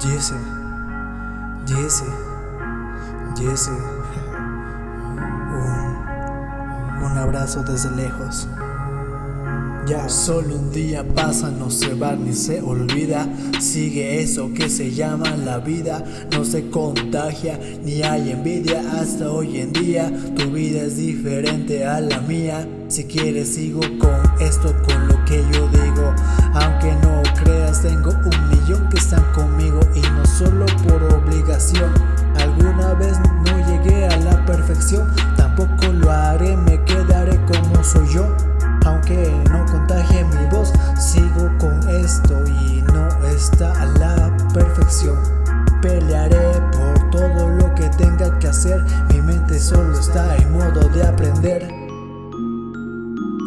Jesse, Jesse, Jesse. Un, un abrazo desde lejos. Ya, solo un día pasa, no se va ni se olvida. Sigue eso que se llama la vida, no se contagia ni hay envidia. Hasta hoy en día tu vida es diferente a la mía. Si quieres, sigo con esto, con lo que yo digo. Aunque no creas, tengo un millón que están conmigo y no solo por obligación. Alguna vez no llegué a la perfección, tampoco lo haré, me quedaré como soy yo. Aunque no contagie mi voz, sigo con esto y no está a la perfección. Pelearé por todo lo que tenga que hacer, mi mente solo está en modo de aprender.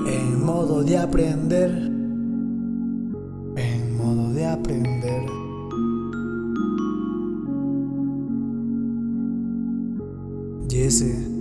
En modo de aprender. Aprender. Jesse.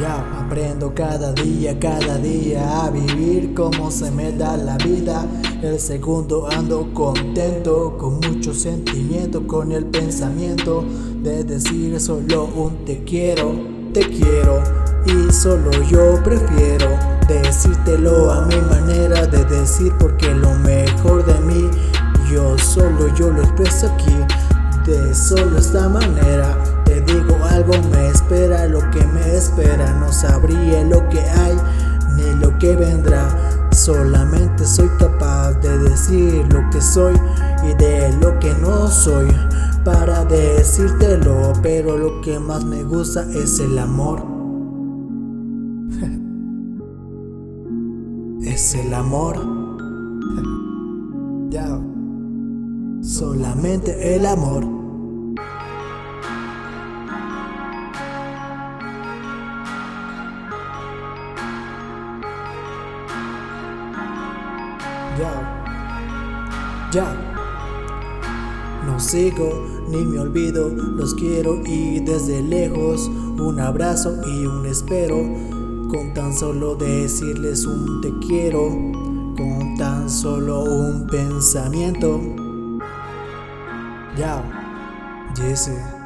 Ya aprendo cada día, cada día a vivir como se me da la vida. El segundo ando contento, con mucho sentimiento, con el pensamiento de decir solo un te quiero, te quiero. Y solo yo prefiero decírtelo a mi manera de decir porque lo mejor de mí, yo solo yo lo expreso aquí, de solo esta manera. Te digo algo, me espera lo que me espera. No sabría lo que hay ni lo que vendrá. Solamente soy capaz de decir lo que soy y de lo que no soy. Para decírtelo, pero lo que más me gusta es el amor. es el amor. ya. Solamente el amor. Ya, ya. No sigo ni me olvido, los quiero y desde lejos un abrazo y un espero. Con tan solo decirles un te quiero, con tan solo un pensamiento. Ya, Jesse.